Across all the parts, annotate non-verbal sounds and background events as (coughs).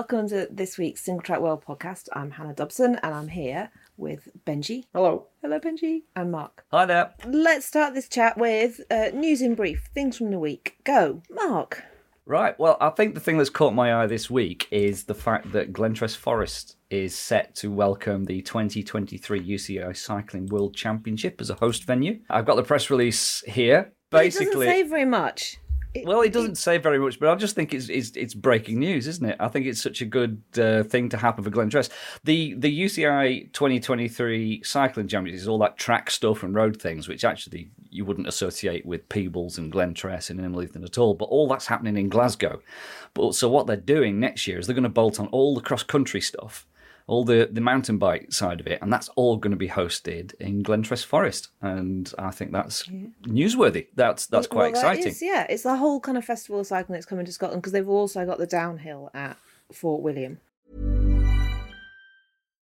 Welcome to this week's Single Track World podcast. I'm Hannah Dobson and I'm here with Benji. Hello. Hello, Benji. And Mark. Hi there. Let's start this chat with uh, news in brief, things from the week. Go, Mark. Right, well, I think the thing that's caught my eye this week is the fact that Glentress Forest is set to welcome the 2023 UCI Cycling World Championship as a host venue. I've got the press release here. Basically, it doesn't say very much. It, well, it doesn't say very much, but I just think it's it's, it's breaking news, isn't it? I think it's such a good uh, thing to happen for Glentress. The the UCI 2023 cycling championships is all that track stuff and road things, which actually you wouldn't associate with Peebles and Glen Glentress and Innerleithen at all. But all that's happening in Glasgow. But so what they're doing next year is they're going to bolt on all the cross country stuff all the, the mountain bike side of it, and that's all going to be hosted in Glentress Forest, and I think that's yeah. newsworthy. That's that's quite well, exciting. Is, yeah, it's the whole kind of festival of cycling that's coming to Scotland because they've also got the downhill at Fort William.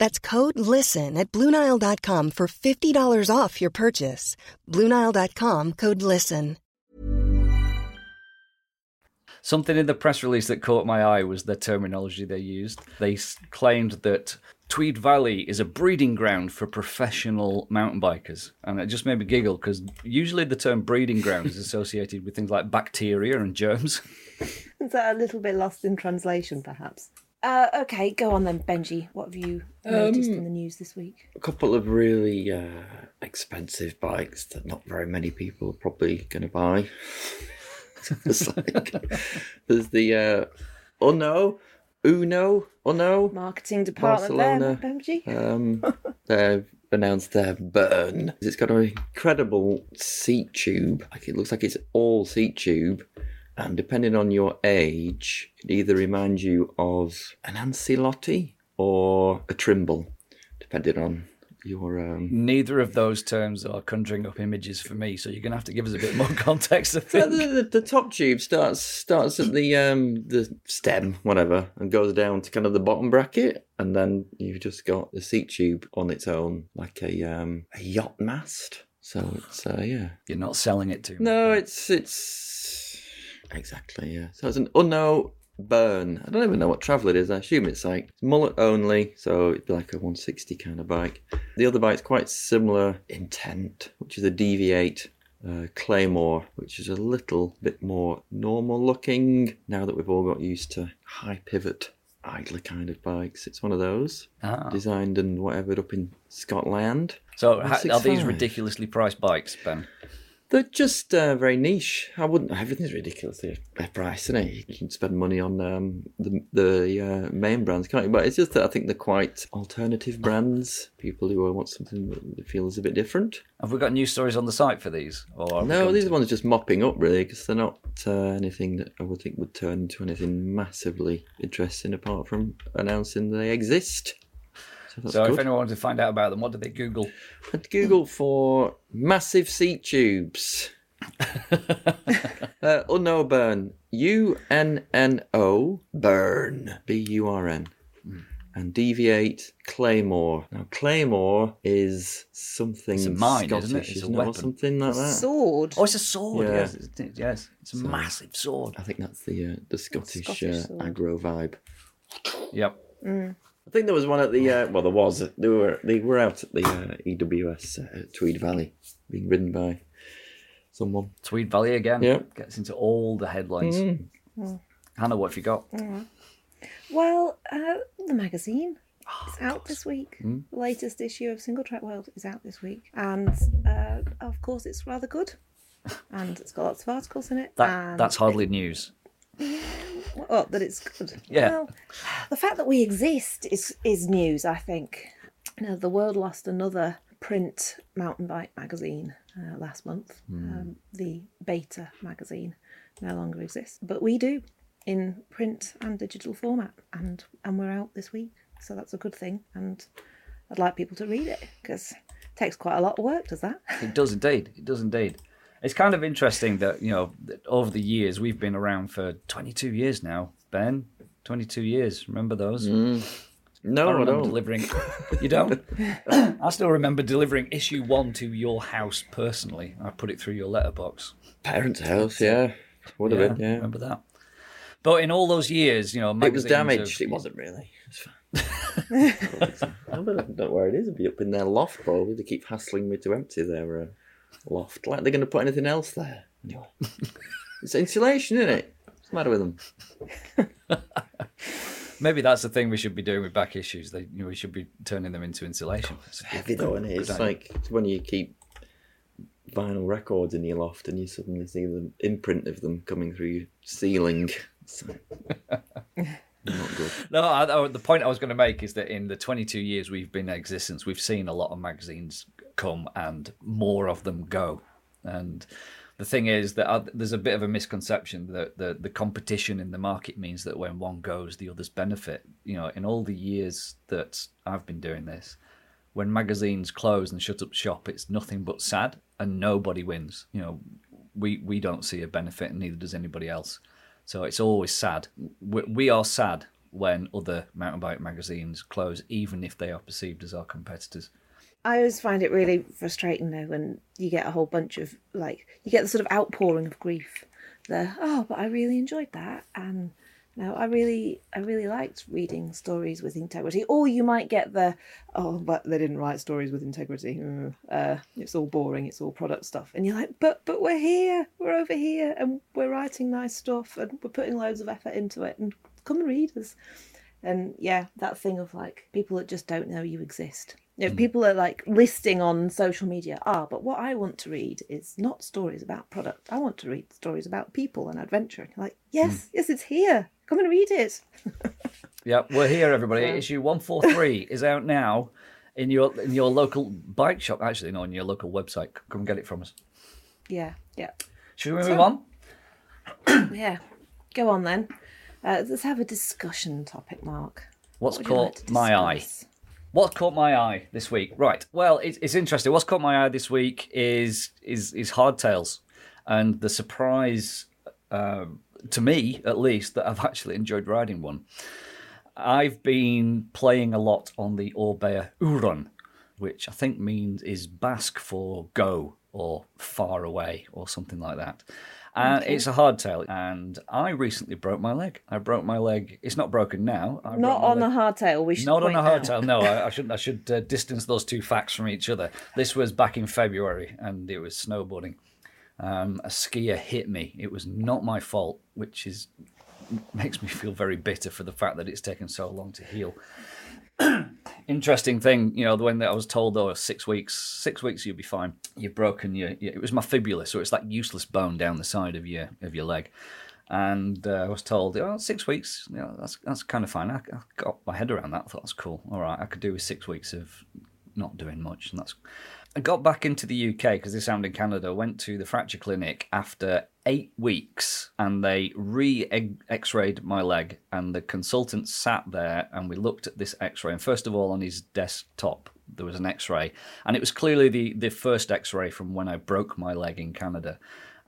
That's code LISTEN at Bluenile.com for $50 off your purchase. Bluenile.com code LISTEN. Something in the press release that caught my eye was the terminology they used. They claimed that Tweed Valley is a breeding ground for professional mountain bikers. And it just made me giggle because usually the term breeding ground is associated with things like bacteria and germs. (laughs) Is that a little bit lost in translation, perhaps? Uh, okay, go on then, Benji. What have you noticed um, in the news this week? A couple of really uh, expensive bikes that not very many people are probably going to buy. (laughs) it's like, (laughs) there's the uh, Unno, Unno, Unno marketing department Barcelona. there, Benji. (laughs) Um, they've announced their burn. It's got an incredible seat tube. Like it looks like it's all seat tube and depending on your age, it either reminds you of an Ancelotti or a Trimble, depending on your. Um... Neither of those terms are conjuring up images for me, so you're going to have to give us a bit more (laughs) context. I think. The, the, the, top tube starts starts at the um, the stem, whatever, and goes down to kind of the bottom bracket, and then you've just got the seat tube on its own, like a um, a yacht mast. So it's uh, yeah. You're not selling it to. No, it's it's Exactly, yeah. So it's an Unno burn. I don't even know what travel it is. I assume it's like mullet only, so it'd be like a 160 kind of bike. The other bike's quite similar intent, which is a Deviate uh, Claymore, which is a little bit more normal looking now that we've all got used to high pivot idler kind of bikes. It's one of those ah. designed and whatever up in Scotland. So, are these ridiculously priced bikes, Ben? They're just uh, very niche. I wouldn't. Everything's ridiculously priced, isn't it? You can spend money on um, the the uh, main brands, can't you? But it's just that I think they're quite alternative brands. People who want something that feels a bit different. Have we got news stories on the site for these? Or no, these to... ones just mopping up really because they're not uh, anything that I would think would turn into anything massively interesting apart from announcing they exist. That's so if anyone wanted to find out about them, what did they Google? I'd Google for massive seat tubes. (laughs) uh, Unno burn. U N N O burn. B U R N. And Deviate Claymore. Now Claymore is something It's a mine, Scottish, isn't it? It's a isn't? Or weapon. something like that. Sword. Oh, it's a sword. Yeah. Yes, it's, yes, it's a massive sword. I think that's the uh, the Scottish, Scottish uh, aggro vibe. Yep. I think there was one at the uh, well, there was they were they were out at the uh, EWS uh, Tweed Valley, being ridden by someone. Tweed Valley again. Yeah. Gets into all the headlines. Hannah, what have you got? Well, uh, the magazine Oh, is out this week. The latest issue of Single Track World is out this week, and uh, of course, it's rather good. And it's got lots of articles in it. That and that's hardly news. Oh, that it's good. Yeah. Well, the fact that we exist is is news. I think. You know, the world lost another print mountain bike magazine uh, last month. Um, the Beta magazine no longer exists, but we do in print and digital format, and and we're out this week, so that's a good thing. And I'd like people to read it because it takes quite a lot of work. Does that? It does indeed. It does indeed. It's kind of interesting that you know that over the years we've been around for 22 years now. Ben, 22 years. Remember those? No, I I, don't. delivering. You don't? (laughs) I still remember delivering issue one to your house personally. I put it through your letterbox. Parents' house, yeah, would have Yeah, been, yeah. remember that. But in all those years, you know, It was damaged. It wasn't really. It's fine. (laughs) (laughs) I don't know where it is. It'd be up in their loft, probably. They keep hassling me to empty their uh, loft. Like they're going to put anything else there. Anyway, it's insulation, isn't it? What's the matter with them? (laughs) Maybe that's the thing we should be doing with back issues. They, you know, we should be turning them into insulation. It's heavy though, isn't it? It's like it's when you keep vinyl records in your loft and you suddenly see the imprint of them coming through your ceiling. (laughs) Not good. No, I, I- the point I was going to make is that in the 22 years we've been in existence, we've seen a lot of magazines come and more of them go. And the thing is that there's a bit of a misconception that the, the competition in the market means that when one goes, the others benefit. You know, in all the years that I've been doing this, when magazines close and shut up shop, it's nothing but sad, and nobody wins. You know, we we don't see a benefit, and neither does anybody else. So it's always sad. We, we are sad when other mountain bike magazines close, even if they are perceived as our competitors. I always find it really frustrating though when you get a whole bunch of like you get the sort of outpouring of grief. The oh, but I really enjoyed that, and no, I really, I really liked reading stories with integrity. Or you might get the oh, but they didn't write stories with integrity. Uh, it's all boring. It's all product stuff, and you're like, but but we're here, we're over here, and we're writing nice stuff, and we're putting loads of effort into it, and come read us. And yeah, that thing of like people that just don't know you exist. You know, people are like listing on social media, ah, but what I want to read is not stories about product. I want to read stories about people and adventure. And like, yes, yes, it's here. Come and read it. (laughs) Yeah, we're here, everybody. Issue one four three is out now in your in your local bike shop. Actually, no, on your local website. Come and get it from us. Yeah, yeah, Should we move on? (coughs) yeah. Go on then. Uh, let's have a discussion topic, Mark. What's What you like my eye? What's caught my eye this week? Right. Well, it's, it's interesting. What's caught my eye this week is is is hardtails, and the surprise um, to me, at least, that I've (laughs) actually enjoyed riding one. I've been playing a lot on the Orbea Urrun, which I think means is Basque for go or far away or something like that. And it's a hardtail, and I recently broke my leg. I broke my leg. It's not broken now. I Not on leg- a hardtail. We should not on a hardtail. No, I, I (laughs) should I should uh, distance those two facts from each other. This was back in February, and it was snowboarding. Um, a skier hit me. It was not my fault, which is makes me feel very bitter for the fact that it's taken so long to heal. (clears throat) Interesting thing, you know, the one that I was told though, six weeks, six weeks you'll be fine. You've broken your, it was my fibula, so it's that useless bone down the side of your of your leg. And uh, I was told, oh, six weeks, you know, that's that's kind of fine. I, I got my head around that. I thought that's cool. All right, I could do with six weeks of not doing much, and that's. I got back into the UK because this happened in Canada. Went to the fracture clinic after eight weeks, and they re X-rayed my leg. And the consultant sat there, and we looked at this X-ray. And first of all, on his desktop, there was an X-ray, and it was clearly the the first X-ray from when I broke my leg in Canada.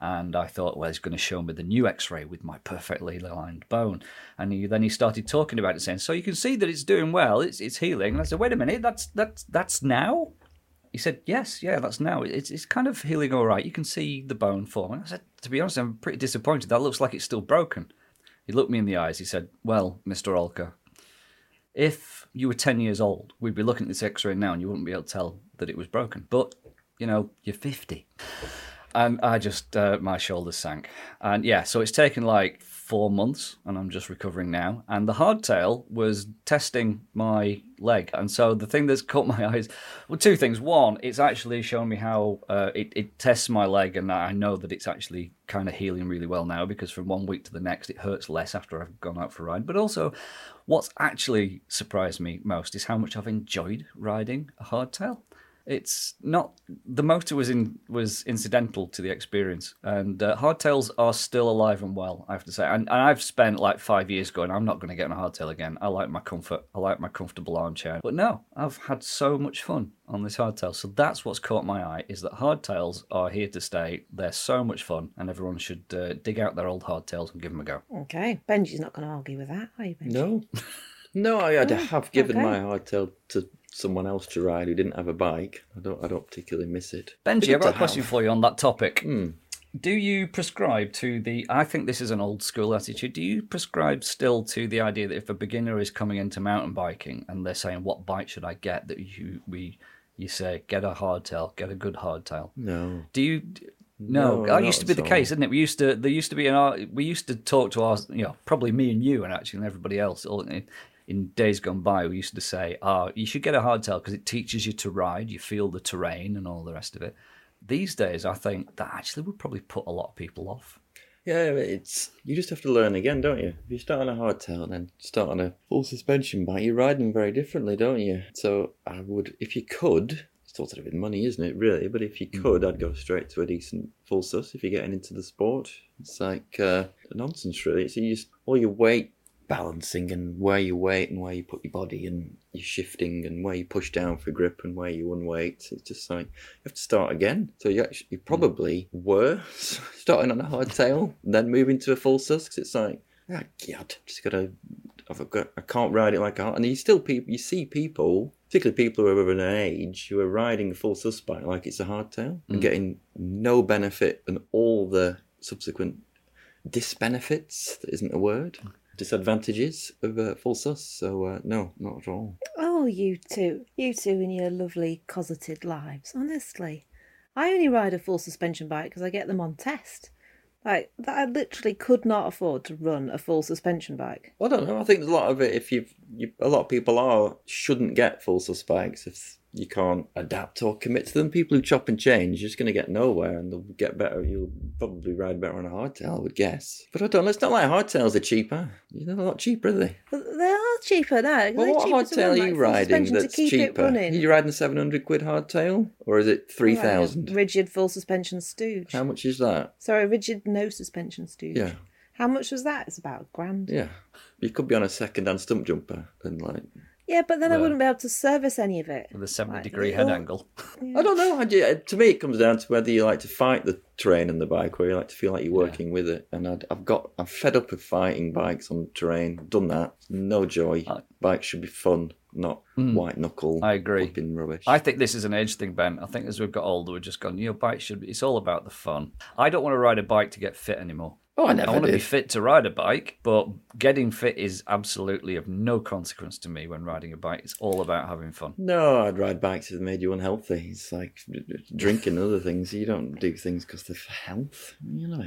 And I thought, well, he's going to show me the new X-ray with my perfectly aligned bone. And he, then he started talking about it, saying, "So you can see that it's doing well. It's it's healing." And I said, "Wait a minute, that's that's that's now." He said, "Yes, yeah, that's now. It's it's kind of healing all right. You can see the bone forming." I said, "To be honest, I'm pretty disappointed. That looks like it's still broken." He looked me in the eyes. He said, "Well, Mister Alker, if you were 10 years old, we'd be looking at this x ray now and you wouldn't be able to tell that it was broken. But, you know, you're 50. And I just, uh, my shoulders sank. And yeah, so it's taken like four months and I'm just recovering now. And the hardtail was testing my leg. And so the thing that's caught my (laughs) eyes, well, two things. One, it's actually shown me how uh, it, it tests my leg. And I know that it's actually kind of healing really well now because from one week to the next, it hurts less after I've gone out for a ride. But also, what's actually surprised me most is how much I've enjoyed riding a hardtail it's not the motor was in was incidental to the experience and uh, hardtails are still alive and well i have to say. And, and i've spent like five years going i'm not going to get on a hardtail again. I like my comfort i like my comfortable armchair. But no i've had so much fun on this hardtail. So that's what's caught my eye is that hardtails are here to stay. They're so much fun and everyone should uh, dig out their old hardtails and give them a go. Okay, Benji's not going to argue with that, are you, Benji? No. (laughs) No, I, I have given okay. my hardtail to someone else to ride who didn't have a bike. I don't. I don't particularly miss it. benji i've got a to question for you on that topic Hmm. do you prescribe to the i think this is an old school attitude do you prescribe still to the idea that if a beginner is coming into mountain biking and they're saying what bike should i get that you we you say get a hardtail get a good hardtail No. do you no, No, that used to be the all. case, didn't it? We used to. There used to be an. We used to talk to our, you know, probably me and you, and actually and everybody else. All in, in days gone by, we used to say, "Ah, you should get a hardtail because it teaches you to ride. You feel the terrain and all the rest of it." These days, I think that actually would probably put a lot of people off. Yeah, it's you just have to learn again, don't you? If you start on a hardtail and then start on a full suspension bike, you ride them very differently, don't you? So I would, if you could, it's all to do with money, isn't it? Really, but if you could, I'd go straight to a decent full sus. If you're getting into the sport, it's like uh, nonsense, really. It's you just all your weight balancing and where you weight and where you put your body and your shifting and where you push down for grip and where you unweight. It's just like you have to start again. So you actually you probably were (laughs) starting on a hardtail, then moving to a full sus 'cause it's like, ah, God, just gotta. I've got, I can't ride it like a. And you still people, you see people, particularly people who are of an age, who are riding a full sus bike like it's a hardtail and getting no benefit and all the subsequent disbenefits. That isn't a word. Disadvantages of a full sus. So uh, no, not at all. Oh, you two. You two in your lovely cosseted lives. Honestly. I only ride a full suspension bike because I get them on test. Like, that I literally could not afford to run a full suspension bike. Well, I don't know. I think a lot of it, if you've, you, a lot of people are shouldn't get full sus bikes if you can't adapt or commit to them. People who chop and change, you're just going to get nowhere, and they'll get better. You'll probably ride better on a hardtail, I would guess. But I don't. know. It's not like hardtails are cheaper. They're not cheaper, are they? They are cheaper now. Well, what hardtail are you full riding that's cheaper? Are you riding a 700 quid hardtail, or is it Right, 3,000? Rigid full suspension stooge. How much is that? Sorry, rigid no suspension stooge. Yeah. How much was that? It's about a grand. Yeah. You could be on a second-hand Stumpjumper and like Yeah, but then I wouldn't be able to service any of it. With a seventy Like, degree head all- angle. I don't know. I do- uh, To me, it comes down to whether you like to fight the terrain and the bike, or you like to feel like you're working with it. And I'd, I've got, I'm fed up with fighting bikes on terrain. Done that. No joy. I- Bikes should be fun, not hmm. white knuckle. I agree. flipping rubbish. I think this is an age thing, Ben. I think as we've got older, we've just gone, you know, bikes should be, it's all about the fun. I don't want to ride a bike to get fit anymore. Oh, I never. I never want to be fit to ride a bike, but getting fit is absolutely of no consequence to me when riding a bike. It's all about having fun. No, I'd ride bikes if they made you unhealthy. It's like drinking other things. You don't do things because they're for health. You know,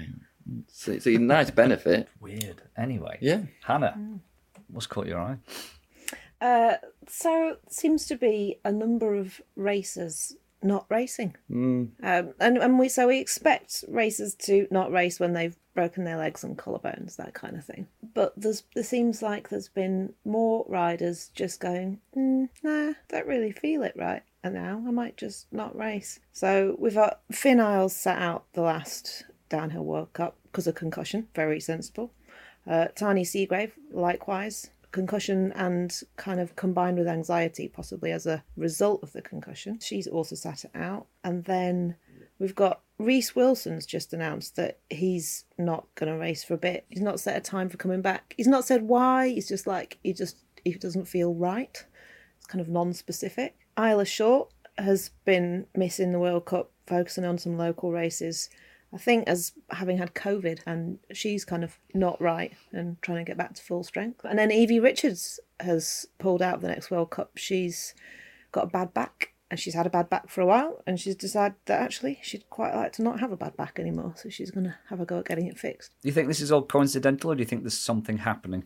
it's, it's a nice (laughs) benefit. Weird. Anyway, Yeah. Hannah, Mm. what's caught your eye? Uh, so seems to be a number of racers not racing. Mm. Um, and and we so we expect racers to not race when they've broken their legs and collarbones, that kind of thing. But there's there seems like there's been more riders just going, mm, nah, don't really feel it right. And now I might just not race. So we've got Finn Iles sat out the last downhill World Cup because of concussion, very sensible. Uh, Tahnée Seagrave, likewise, concussion and kind of combined with anxiety, possibly as a result of the concussion. She's also sat it out. And then we've got Reece Wilson's just announced that he's not going to race for a bit. He's not set a time for coming back. He's not said why. He's just like, he just he doesn't feel right. It's kind of non specific. Isla Short has been missing the World Cup, focusing on some local races. I think as having had COVID and she's kind of not right and trying to get back to full strength. And then Evie Richards has pulled out of the next World Cup. She's got a bad back and she's had a bad back for a while and she's decided that actually she'd quite like to not have a bad back anymore. So she's going to have a go at getting it fixed. Do you think this is all coincidental, or do you think there's something happening?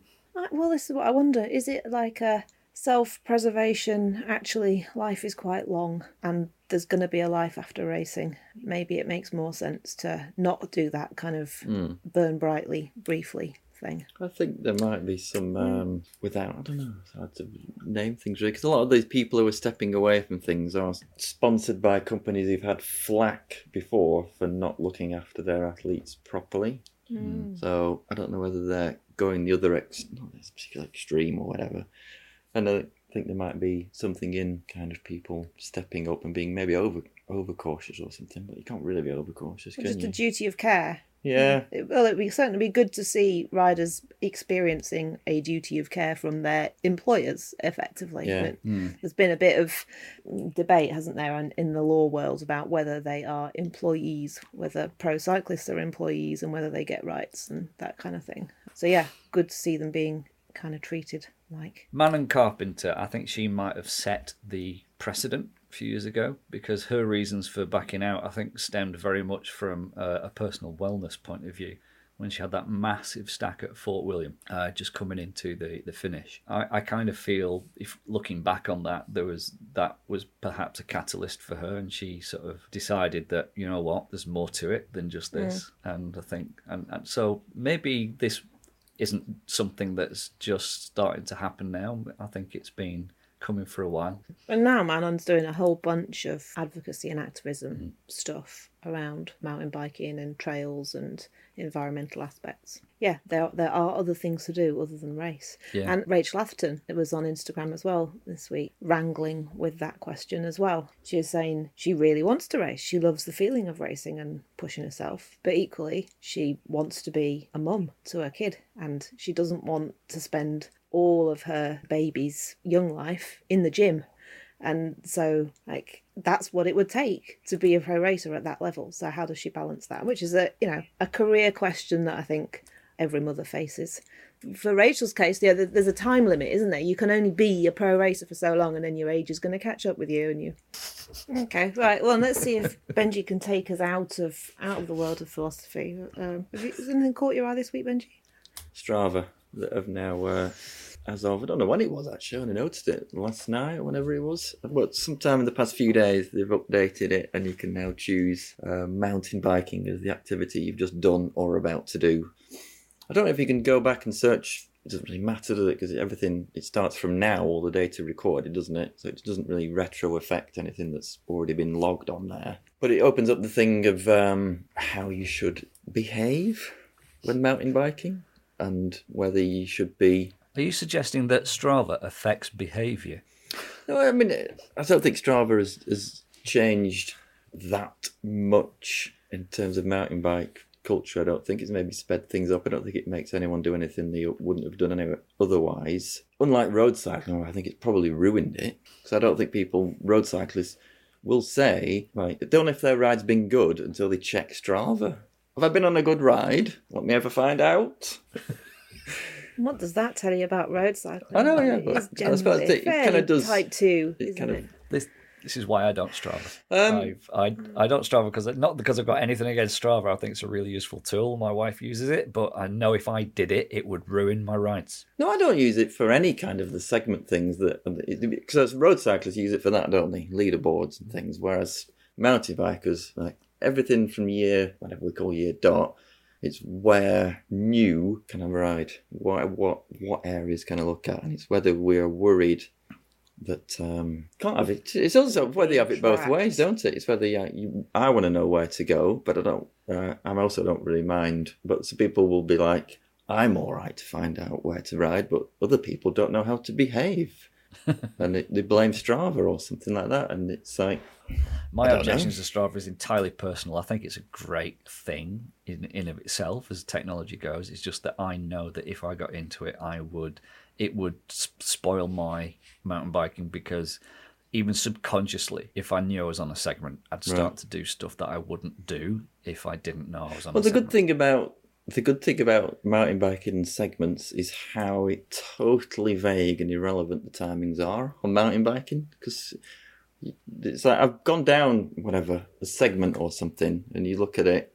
Well, this is what I wonder. Is it like a self preservation? Actually, life is quite long and there's going to be a life after racing. Maybe it makes more sense to not do that kind of burn brightly, briefly thing. I think there might be some um, without. I don't know. It's hard to name things really because a lot of these people who are stepping away from things are sponsored by companies who've had flack before for not looking after their athletes properly. So I don't know whether they're going the other ex, not this particular extreme or whatever. And I think there might be something in kind of people stepping up and being maybe over over cautious or something. But you can't really be over cautious, can Just you? a duty of care. yeah. It- Well, it'd certainly be good to see riders experiencing a duty of care from their employers, effectively. Yeah. But hmm. There's been a bit of debate, hasn't there, in, in the law world about whether they are employees, whether pro cyclists are employees, and whether they get rights and that kind of thing. So yeah, good to see them being kind of treated like. Manon Carpenter, I think she might have set the precedent a few years ago because her reasons for backing out, I think, stemmed very much from uh, a personal wellness point of view. When she had that massive stack at Fort William, uh, just coming into the, the finish, I, I kind of feel, if looking back on that, there was that was perhaps a catalyst for her, and she sort of decided that you know what, there's more to it than just this, and I think, and, and so maybe this isn't something that's just starting to happen now. I think it's been coming for a while. And now Manon's doing a whole bunch of advocacy and activism mm-hmm. stuff around mountain biking and trails and environmental aspects. Yeah, there there are other things to do other than race. Yeah. And Rachel Atherton, it was on Instagram as well this week, wrangling with that question as well. She was saying she really wants to race. She loves the feeling of racing and pushing herself. But equally, she wants to be a mum to her kid and she doesn't want to spend all of her baby's young life in the gym. And so, like, that's what it would take to be a pro racer at that level. So, how does she balance that? Which is a, you know, a career question that I think every mother faces. For Rachel's case, yeah, there's a time limit, isn't there? You can only be a pro racer for so long, and then your age is going to catch up with you. And you, okay, right. Well, let's see if (laughs) Benji can take us out of out of the world of philosophy. Um, has anything caught your eye this week, Benji? Strava have now, uh, as of I don't know when it was actually, I only noticed it last night or whenever it was. But sometime in the past few days, they've updated it, and you can now choose uh, mountain biking as the activity you've just done or about to do. I don't know if you can go back and search. It doesn't really matter, does it? Because everything it starts from now, all the data recorded, doesn't it? So it doesn't really retro affect anything that's already been logged on there. But it opens up the thing of um, how you should behave when mountain biking and whether you should be. Are you suggesting that Strava affects behaviour? No, I mean, I don't think Strava has, has changed that much in terms of mountain bike culture. I don't think it's maybe sped things up. I don't think it makes anyone do anything they wouldn't have done any otherwise. Unlike road cycling, I think it's probably ruined it. Because I don't think people, road cyclists, will say, right, don't know if their ride's been good until they check Strava. Have I been on a good ride? Let me ever find out. (laughs) What does that tell you about road cycling? I know, yeah, It but is I suppose generally it kinda does- Type two, it isn't kind of- it? This this is why I don't Strava. Um, I've, I I don't Strava because not because I've got anything against Strava. I think it's a really useful tool. My wife uses it, but I know if I did it, it would ruin my rides. No, I don't use it for any kind of the segment things that because road cyclists use it for that, don't they? Leaderboards and things. Whereas mountain bikers, like everything from year whatever we call year dot, it's where new can I ride, what what what areas can I look at, and it's whether we are worried that um, can't have it. It's also whether you have it both ways, don't it? It's whether yeah, you, I want to know where to go, but I don't. Uh, I also don't really mind. But some people will be like, I'm all right to find out where to ride, but other people don't know how to behave, (laughs) and they, they blame Strava or something like that. And it's like, My don't to Strava is entirely personal. I think it's a great thing in in of itself as technology goes. It's just that I know that if I got into it, I would it would spoil my mountain biking because even subconsciously, if I knew I was on a segment, I'd start Right. to do stuff that I wouldn't do if I didn't know I was on. well, a the segment. good thing about the good thing about mountain biking segments is how it totally vague and irrelevant the timings are on mountain biking because it's like I've gone down whatever a segment or something, and you look at it,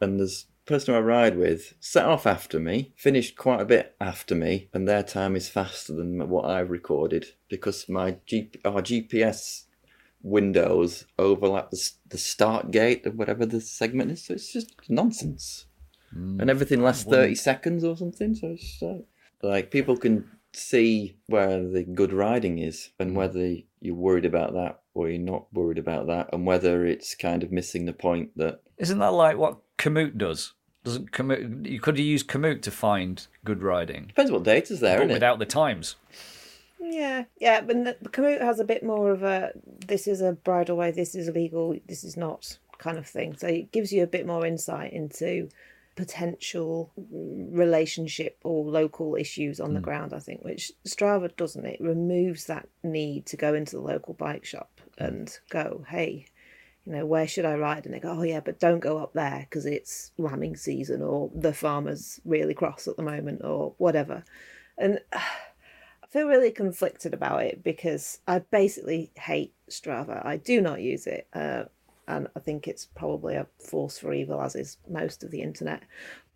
and there's person I ride with set off after me, finished quite a bit after me, and their time is faster than what I've recorded because my G- our GPS windows overlap the, the start gate of whatever the segment is. So it's just nonsense, and everything lasts thirty seconds or something. So it's like, like people can see where the good riding is and mm. whether you're worried about that or you're not worried about that and whether it's kind of missing the point that Isn't that like what Komoot does? Doesn't Komoot? You could use Komoot to find good riding, depends what data's there, but isn't it? without the times. Yeah, yeah, but the, the has a bit more of a this is a bridleway, this is illegal, this is not kind of thing. So it gives you a bit more insight into potential relationship or local issues on the ground, I think, which Strava doesn't. It removes that need to go into the local bike shop and go, hey, you know, where should I ride? And they go, oh, yeah, but don't go up there because it's lambing season or the farmer's really cross at the moment or whatever. And (sighs) I feel really conflicted about it because I basically hate Strava. I do not use it. Uh, and I think it's probably a force for evil, as is most of the internet.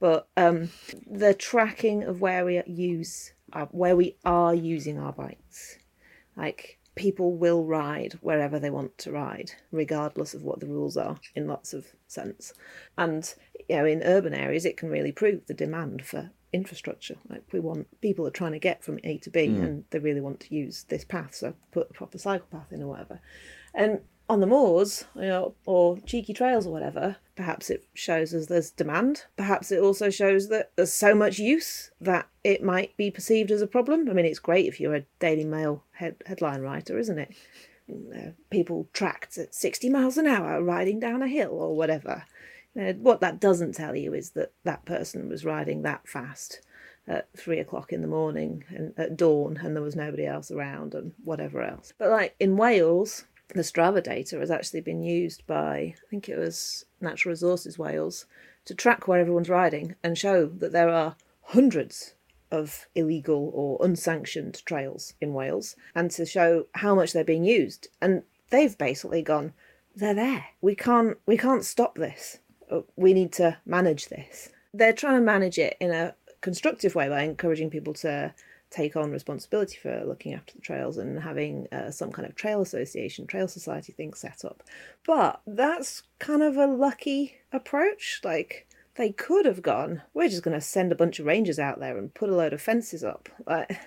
But um, the tracking of where we use, uh, where we are using our bikes, like people will ride wherever they want to ride, regardless of what the rules are, in lots of sense. And you know, in urban areas, it can really prove the demand for infrastructure. Like we want people are trying to get from A to B, and they really want to use this path, so put a proper cycle path in or whatever. And on the moors, you know, or cheeky trails or whatever, perhaps it shows us there's demand. Perhaps it also shows that there's so much use that it might be perceived as a problem. I mean, it's great if you're a Daily Mail head, headline writer, isn't it? You know, people tracked at 60 miles an hour riding down a hill or whatever. You know, what that doesn't tell you is that that person was riding that fast at three o'clock in the morning and at dawn and there was nobody else around and whatever else. But like in Wales, the Strava data has actually been used by, I think it was Natural Resources Wales, to track where everyone's riding and show that there are hundreds of illegal or unsanctioned trails in Wales and to show how much they're being used. And they've basically gone, they're there. We can't we can't stop this. Uh, We need to manage this. They're trying to manage it in a constructive way by encouraging people to take on responsibility for looking after the trails and having uh, some kind of trail association, trail society thing set up. But that's kind of a lucky approach. Like they could have gone, we're just going to send a bunch of rangers out there and put a load of fences up. (laughs) Like,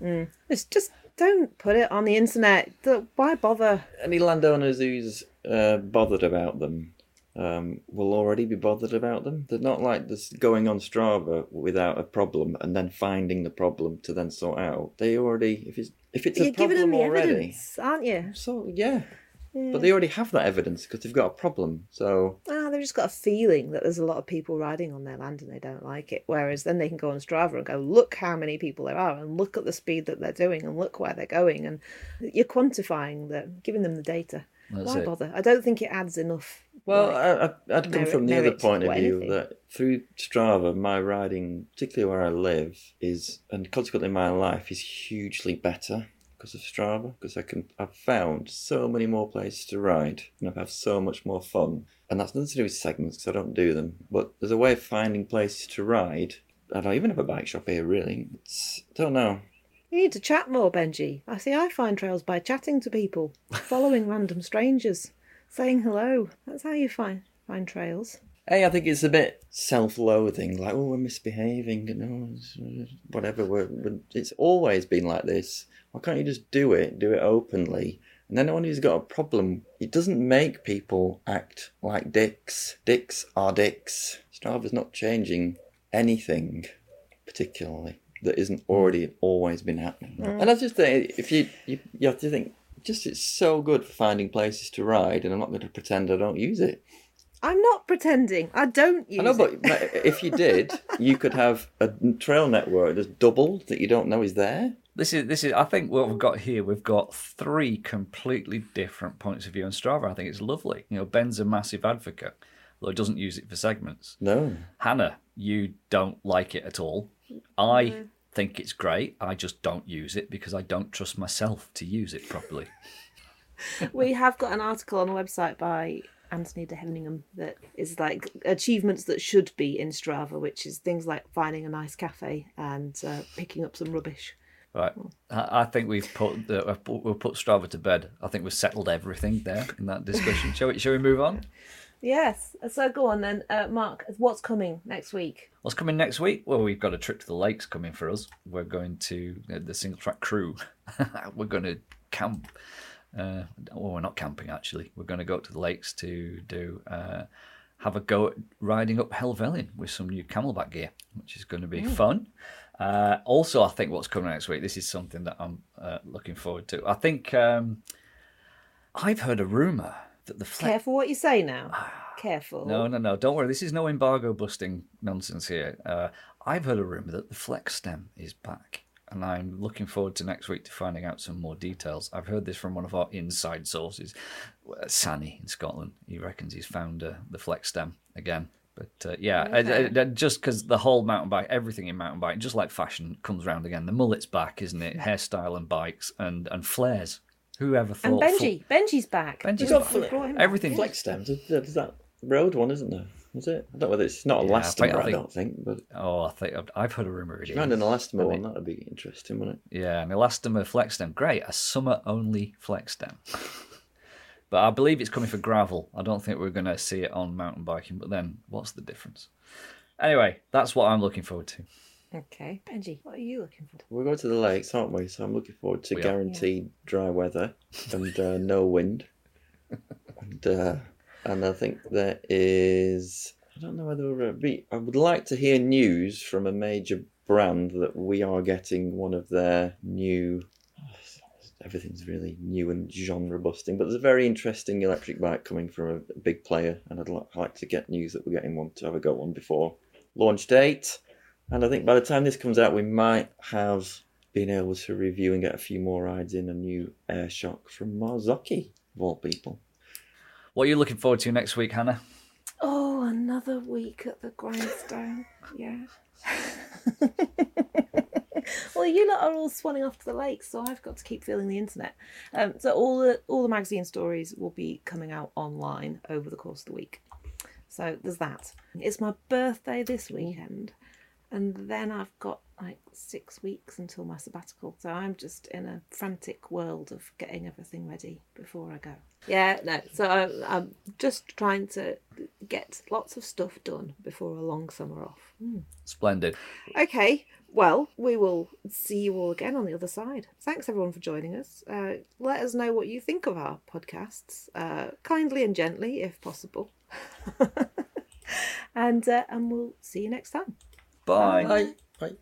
mm, it's just don't put it on the internet. Why bother? any landowners who's uh, bothered about them um, will already be bothered about them. They're not like this going on Strava without a problem and then finding the problem to then sort out. They already, if it's if it's You're a giving problem them the already, evidence, aren't you? so yeah. But they already have that evidence because they've got a problem. So Ah, they've just got a feeling that there's a lot of people riding on their land and they don't like it. Whereas then they can go on Strava and go, look how many people there are, and look at the speed that they're doing, and look where they're going, and you're quantifying them, giving them the data. That's Why it. bother? I don't think it adds enough. Well, like- I, I'd come merit- from the other point of view anything. that through Strava, my riding, particularly where I live, is and consequently my life is hugely better because of Strava. Because I can, I've found so many more places to ride, and I've had so much more fun. And that's nothing to do with segments because I don't do them. But there's a way of finding places to ride. I don't even have a bike shop here, really. It's, I don't know. You need to chat more, Benji. I see. I find trails by chatting to people, following random strangers. Saying hello. That's how you find find trails. Hey, I think it's a bit self-loathing, like oh, we're misbehaving, and oh, uh, whatever. We're, we're, it's always been like this. Why can't you just do it? Do it openly. And then when anyone who's got a problem, it doesn't make people act like dicks. Dicks are dicks. Strava's not changing anything particularly that isn't already always been happening. Mm. And I just think if you, you you have to think, just it's so good for finding places to ride, and I'm not going to pretend I don't use it. I'm not pretending. I don't use I know, it. but if you did, you could have a trail network that's doubled that you don't know is there. This is this is. I think what we've got here, we've got three completely different points of view on Strava. I think it's lovely. You know, Ben's a massive advocate, though he doesn't use it for segments. No. Hannah, you don't like it at all. I think it's great. I just don't use it because I don't trust myself to use it properly. (laughs) we have got an article on the website by Anthony de Heveningham that is like achievements that should be in Strava, which is things like finding a nice cafe and uh, picking up some rubbish. Right. I I think we've put put- we'll put Strava to bed. I think we've settled everything there in that discussion. shall we? Shall we move on? Yes. So go on then, uh, Mark. What's coming next week? What's coming next week? Well, we've got a trip to the lakes coming for us. We're going to uh, the single track crew. (laughs) we're going to camp. Uh, well, we're not camping actually. We're going to go to the lakes to do uh, have a go at riding up Helvellyn with some new CamelBak gear, which is going to be fun. Uh, also, I think what's coming next week. This is something that I'm uh, looking forward to. I think um, I've heard a rumor that the Flex Careful what you say now. Careful. no, no, no. Don't worry. This is no embargo busting nonsense here. Uh, I've heard a rumor that the Flex stem is back, and I'm looking forward to next week to finding out some more details. I've heard this from one of our inside sources, uh, Sani in Scotland. He reckons he's found uh, the Flex stem again. But uh, yeah, uh, uh, just because the whole mountain bike, everything in mountain bike, just like fashion, comes round again. The mullet's back, isn't it? Hairstyle and bikes and and flares. Whoever thought. And thought? Benji. Benji's back. Benji's We've back. we've brought him back. Everything. Flex stems. There's there's that road one, isn't there? Is it? I don't know whether it's not a Yeah, I elastomer. I I, don't think, but Oh, I think I've, I've heard a rumor. It around is. an elastomer I one, mean- that'd be interesting, wouldn't it? Yeah, an elastomer flex stem. Great, a summer only flex stem. (laughs) but I believe it's coming for gravel. I don't think we're going to see it on mountain biking. But then, what's the difference? Anyway, that's what I'm looking forward to. Okay. Benji, what are you looking for? We're going to the lakes, aren't we? So I'm looking forward to We are. guaranteed dry weather and uh, (laughs) no wind. and uh, and I think there is. I don't know whether we're be. I would like to hear news from a major brand that we are getting one of their new. Everything's really new and genre busting, but there's a very interesting electric bike coming from a big player, and I'd li- like to get news that we're getting one to have a go on before launch date. And I think by the time this comes out, we might have been able to review and get a few more rides in a new air shock from Marzocchi, of all people. What are you looking forward to next week, Hannah? Oh, another week at the grindstone. (laughs) yeah. (laughs) well, you lot are all swanning off to the lakes, so I've got to keep filling the internet. Um, so all the all the magazine stories will be coming out online over the course of the week. So there's that. It's my birthday this weekend, and then I've got like six weeks until my sabbatical. So I'm just in a frantic world of getting everything ready before I go. Yeah, no. So I'm, I'm just trying to get lots of stuff done before a long summer off. Splendid. Okay, well, we will see you all again on the other side. Thanks everyone for joining us. Uh, let us know what you think of our podcasts, uh, kindly and gently, if possible. (laughs) and uh, and we'll see you next time. Bye. Bye. Bye.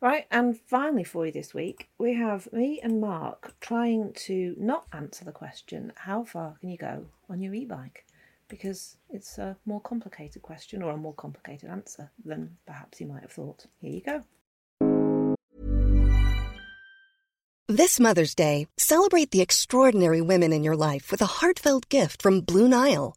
Right, and finally for you this week, we have me and Mark trying to not answer the question, how far can you go on your e bike? Because it's a more complicated question or a more complicated answer than perhaps you might have thought. Here you go. This Mother's Day, celebrate the extraordinary women in your life with a heartfelt gift from Blue Nile.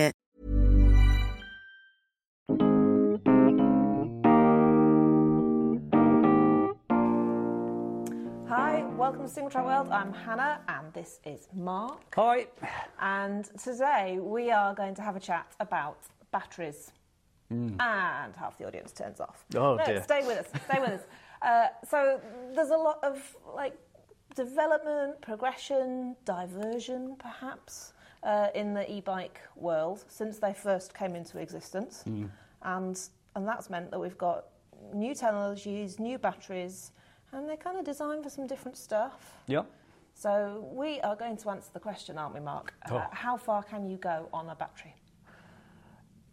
Welcome to Singletrack World. I'm Hannah and this is Mark. Hi. And today we are going to have a chat about batteries. And half the audience turns off. Oh, no, dear. Stay with us. Stay with us. (laughs) Uh, so there's a lot of like development, progression, diversion, perhaps, uh, in the e-bike world since they first came into existence, Hmm. and and that's meant that we've got new technologies, new batteries, and they're kind of designed for some different stuff. Yep. So we are going to answer the question, aren't we, Mark? Uh, Oh. how far can you go on a battery?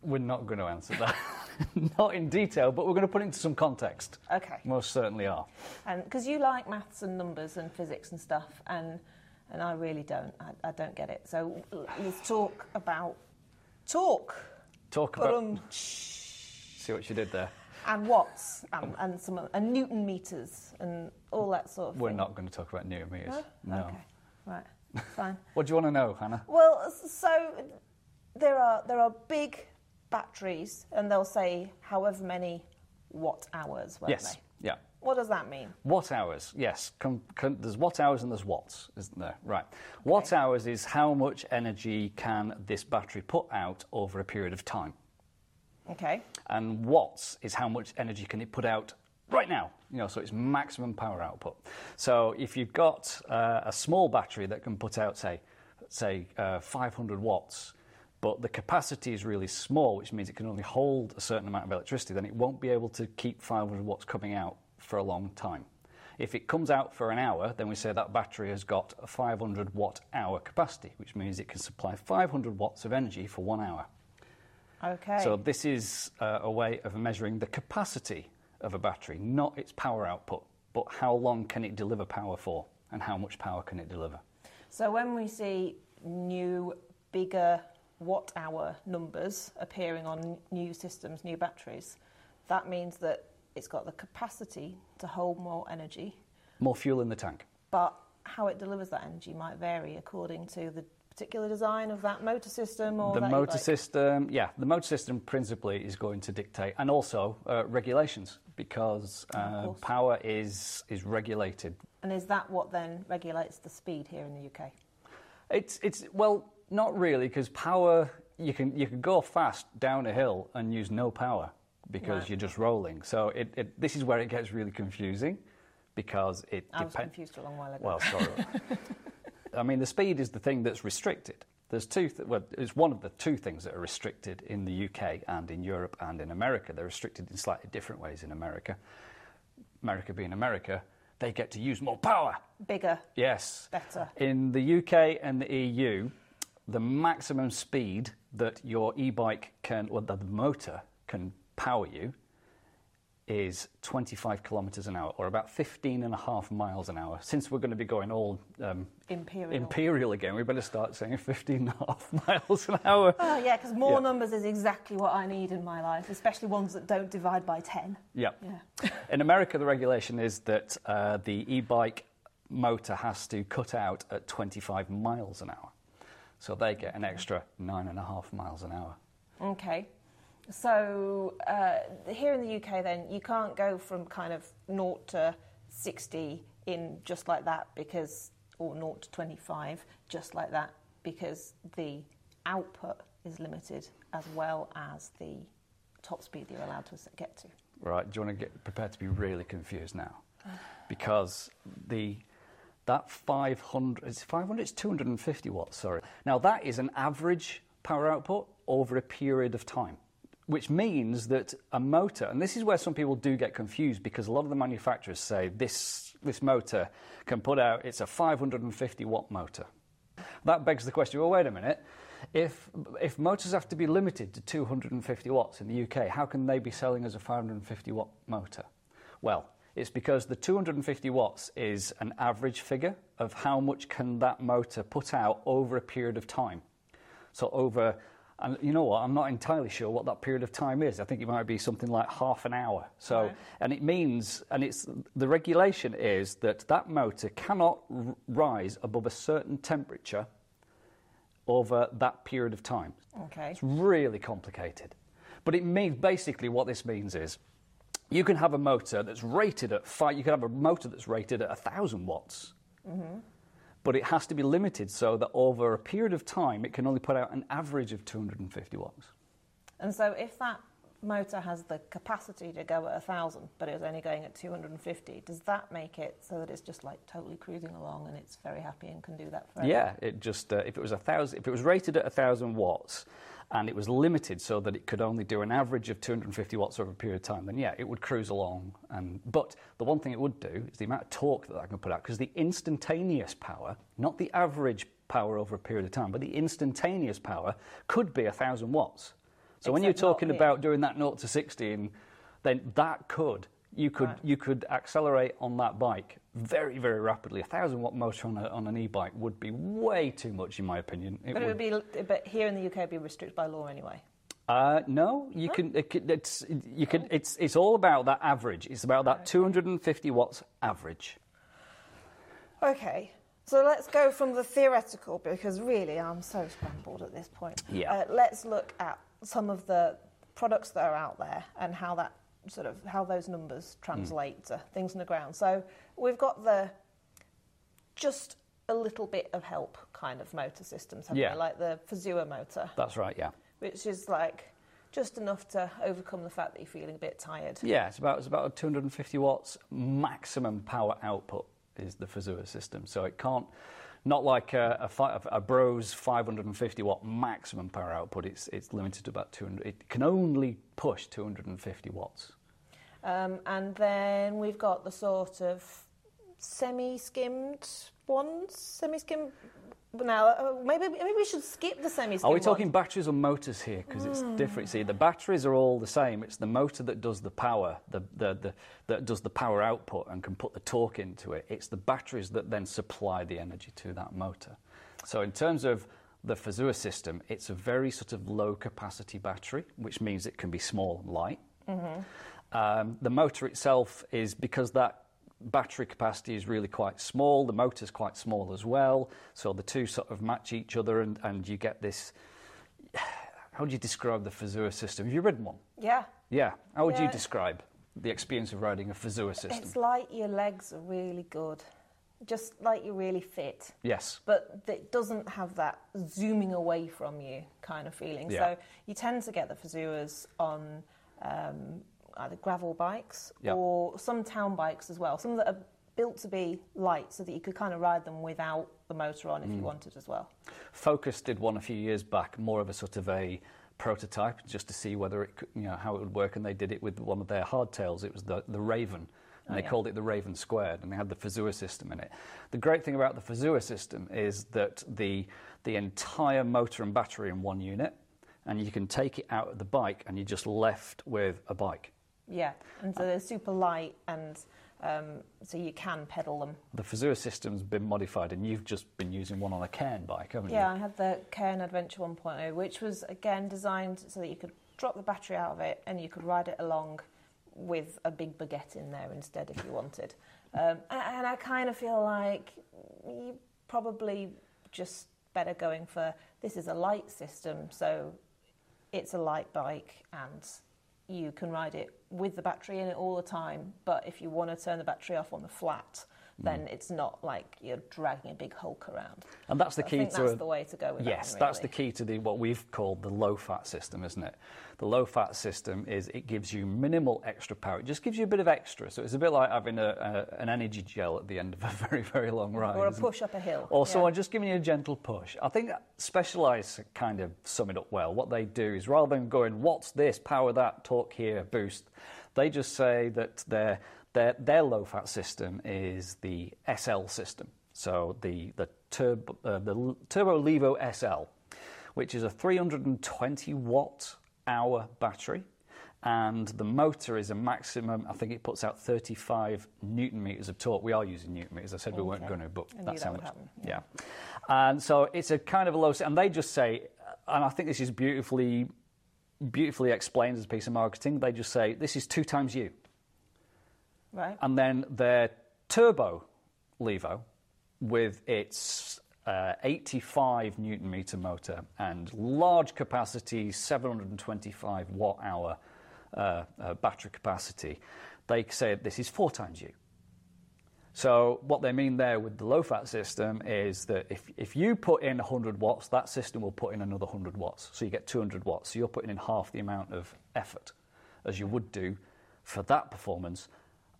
We're not going to answer that. (laughs) not in detail, but we're going to put it into some context. Okay. Most certainly are. And because you like maths and numbers and physics and stuff, and and I really don't. I, I don't get it. So let's talk about talk Talk about. um, see what you did there. And watts and, and some and newton meters and all that sort of thing. We're thing. not going to talk about newton meters. No? No. Okay. Right. Fine. (laughs) What do you want to know, Hannah? Well, so there are there are big batteries, and they'll say however many watt hours, won't Yes. they? Yeah. What does that mean? Watt hours, yes. Com- com- there's watt hours and there's watts, isn't there? Right. Watt hours is how much energy can this battery put out over a period of time. Okay. And watts is how much energy can it put out right now. You know, so it's maximum power output. So if you've got uh, a small battery that can put out, say, say uh, 500 watts, but the capacity is really small, which means it can only hold a certain amount of electricity, then it won't be able to keep 500 watts coming out for a long time. If it comes out for an hour, then we say that battery has got a 500 watt hour capacity, which means it can supply 500 watts of energy for one hour. Okay. So this is uh, a way of measuring the capacity of a battery, not its power output, but how long can it deliver power for, and how much power can it deliver. So when we see new, bigger watt hour numbers appearing on new systems, new batteries, that means that it's got the capacity to hold more energy, More fuel in the tank. but how it delivers that energy might vary according to the particular design of that motor system or the motor e-bike. system, yeah, the motor system principally is going to dictate, and also uh, regulations, because uh, power is is regulated. And is that what then regulates the speed here in the UK? It's it's well, not really, because power you can you can go fast down a hill and use no power because Right. you're just rolling. So it, it this is where it gets really confusing, because it I was confused a long while ago. Well, sorry. (laughs) I mean, the speed is the thing that's restricted. There's two. Th- well, it's one of the two things that are restricted in the UK and in Europe and in America. They're restricted in slightly different ways in America. America being America, they get to use more power. Bigger. Yes. Better. In the UK and the EU, the maximum speed that your e-bike can, or the motor can power you, is 25 kilometres an hour, or about 15 and a half miles an hour. Since we're going to be going all um, Imperial. imperial again, we better start saying 15 and a half (laughs) miles an hour. Oh, yeah, because more Yeah. numbers is exactly what I need in my life, especially ones that don't divide by 10. Yeah. Yeah. (laughs) In America, the regulation is that uh, the e-bike motor has to cut out at 25 miles an hour. So they get an extra nine and a half miles an hour. Okay. So uh, here in the UK, then, you can't go from kind of 0 to 60 in just like that because, or 0 to 25 just like that because the output is limited as well as the top speed that you're allowed to get to. Right? Do you want to get prepared to be really confused now? Because the that 500 it's 500 it's 250 watts sorry now that is an average power output over a period of time which means that a motor and this is where some people do get confused because a lot of the manufacturers say this this motor can put out it's a 550 watt motor that begs the question well wait a minute if if motors have to be limited to 250 watts in the UK, how can they be selling as a 550 watt motor? Well, it's because the 250 watts is an average figure of how much can that motor put out over a period of time. So over and you know what? I'm not entirely sure what that period of time is. I think it might be something like half an hour. So, Right. and it means, and it's the regulation is that that motor cannot r- rise above a certain temperature over that period of time. Okay. It's really complicated. But it means basically what this means is you can have a motor that's rated at five, you can have a motor that's rated at 1,000 watts. Mm-hmm. But it has to be limited so that over a period of time it can only put out an average of 250 watts. And so if that motor has the capacity to go at 1,000, but it's only going at 250, does that make it so that it's just like totally cruising along and it's very happy and can do that forever? Yeah, it just uh, if it was a thousand, if it was rated at thousand watts, and it was limited so that it could only do an average of 250 watts over a period of time, then yeah, it would cruise along. And but the one thing it would do is the amount of torque that I can put out, because the instantaneous power, not the average power over a period of time, but the instantaneous power could be a thousand watts. So when you're talking about doing that 0 to 60, then that could you could Right. you could accelerate on that bike very very rapidly. A thousand watt motor on, a, on an e-bike would be way too much in my opinion. But it would be, but here in the UK, it'd be restricted by law anyway. Uh, no, you can. It, can- it's you can. It's it's all about that average. It's about that 250 watts average. Okay, so let's go from the theoretical because really I'm so scrambled at this point. Yeah. Uh, let's look at some of the products that are out there and how that sort of how those numbers hmm. translate to things on the ground. So we've got the just a little bit of help kind of motor systems, haven't Yeah. we? Like the Fazua motor, That's right. Yeah. which is like just enough to overcome the fact that you're feeling a bit tired. Yeah. It's about it's about 250 watts maximum power output is the Fazua system. So it can't. Not like a, a, fi- a Brose 550 watt maximum power output. It's it's limited to about 200. It can only push 250 watts. Um, and then we've got the sort of semi-skimmed ones, semi-skimmed. Now, uh, maybe maybe we should skip the semi-skimmed. Are we talking ones. batteries or motors here? Because it's different. See, the batteries are all the same. It's the motor that does the power, the, the, the, that does the power output and can put the torque into it. It's the batteries that then supply the energy to that motor. So, in terms of the Fazua system, it's a very sort of low capacity battery, which means it can be small and light. Um, the motor itself is because that battery capacity is really quite small, the motor's quite small as well, so the two sort of match each other and, and you get this. How would you describe the Fazua system? Have you ridden one? Yeah, Yeah. How would you describe the experience of riding a Fazua system? it's like your legs are really good, just like you're really fit. yes. But it doesn't have that zooming away from you kind of feeling. Yeah. So you tend to get the Fazuas on um, either gravel bikes Yeah. or some town bikes as well. Some that are built to be light so that you could kind of ride them without the motor on if Mm. you wanted as well. Focus did one a few years back, more of a sort of a prototype, just to see whether it, could, you know, how it would work, and they did it with one of their hardtails. It was the the Raven, and Oh, they yeah. called it the Raven Squared, and they had the Fazua system in it. The great thing about the Fazua system is that the the entire motor and battery in one unit, and you can take it out of the bike, and you're just left with a bike. Yeah, and so they're super light, and um, so you can pedal them. The Fazua system's been modified, and you've just been using one on a Cairn bike, haven't Yeah, I had the Cairn Adventure 1.0, which was again designed so that you could drop the battery out of it and you could ride it along with a big baguette in there instead if you wanted. Um, and, and I kind of feel like you probably just better going for this is a light system, so it's a light bike and you can ride it with the battery in it all the time. But if you want to turn the battery off on the flat, then it's not like you're dragging a big hulk around. And that's the I key to that's a- the way to go with yes, that. that's the key to the what we've called the low fat system, isn't it? The low fat system is it gives you minimal extra power. It just gives you a bit of extra. So it's a bit like having a, a, an energy gel at the end of a (laughs) very very long ride, Or a it? push up a hill. Or yeah. someone just giving you a gentle push. I think Specialized kind of sum it up well. What they do is rather than going, "What's this? Power that? Torque here? Boost," they just say that their their their low fat system is the SL system. So the the turbo uh, the Turbo Levo SL. which is a 320 watt hour battery. And the motor is a maximum, I think it puts out 35 newton meters of torque. We are using newton meters. I said we weren't Okay. going to, but I that's that how much. happen, Yeah. And so it's a kind of a low, and they just say, and I think this is beautifully, beautifully explained as a piece of marketing. They just say, this is two times you. Right. And then their turbo Levo with its uh, 85 newton meter motor and large capacity, 725 watt hour uh, uh, battery capacity, they say this is four times you. So what they mean there with the low fat system is that if, if you put in 100 watts, that system will put in another 100 watts. So you get 200 watts. So you're putting in half the amount of effort as you would do for that performance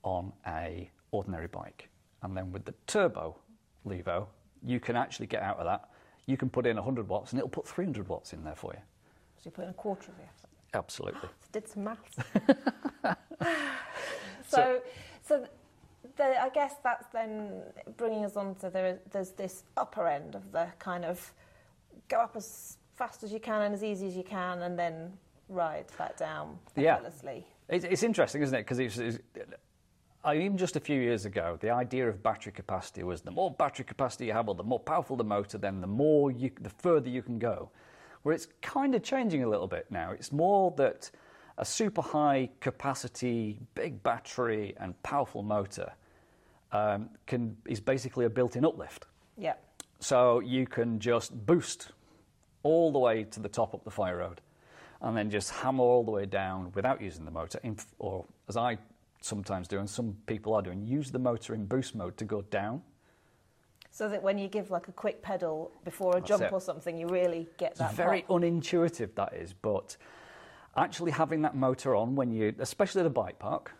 on a ordinary bike. And then with the turbo Levo, you can actually get out of that. You can put in 100 watts and it'll put 300 watts in there for you. So you put in a quarter of the effort. Absolutely. (sighs) Did some maths. (laughs) (laughs) so, so the, I guess that's then bringing us on to there, there's this upper end of the kind of go up as fast as you can and as easy as you can, and then ride that down Yeah. effortlessly. It's, it's interesting, isn't it? Because it's, it's, even just a few years ago, the idea of battery capacity was the more battery capacity you have, or the more powerful the motor, then the more you, the further you can go. Where it's kind of changing a little bit now. It's more that a super high capacity, big battery, and powerful motor um, can is basically a built-in uplift. Yeah. So you can just boost all the way to the top up the fire road and then just hammer all the way down without using the motor, in, or as I sometimes do, and some people are doing, use the motor in boost mode to go down. So that when you give like a quick pedal before a That's jump it. or something, you really get that. It's very pop. unintuitive, that is, but actually having that motor on when you, especially at a bike park,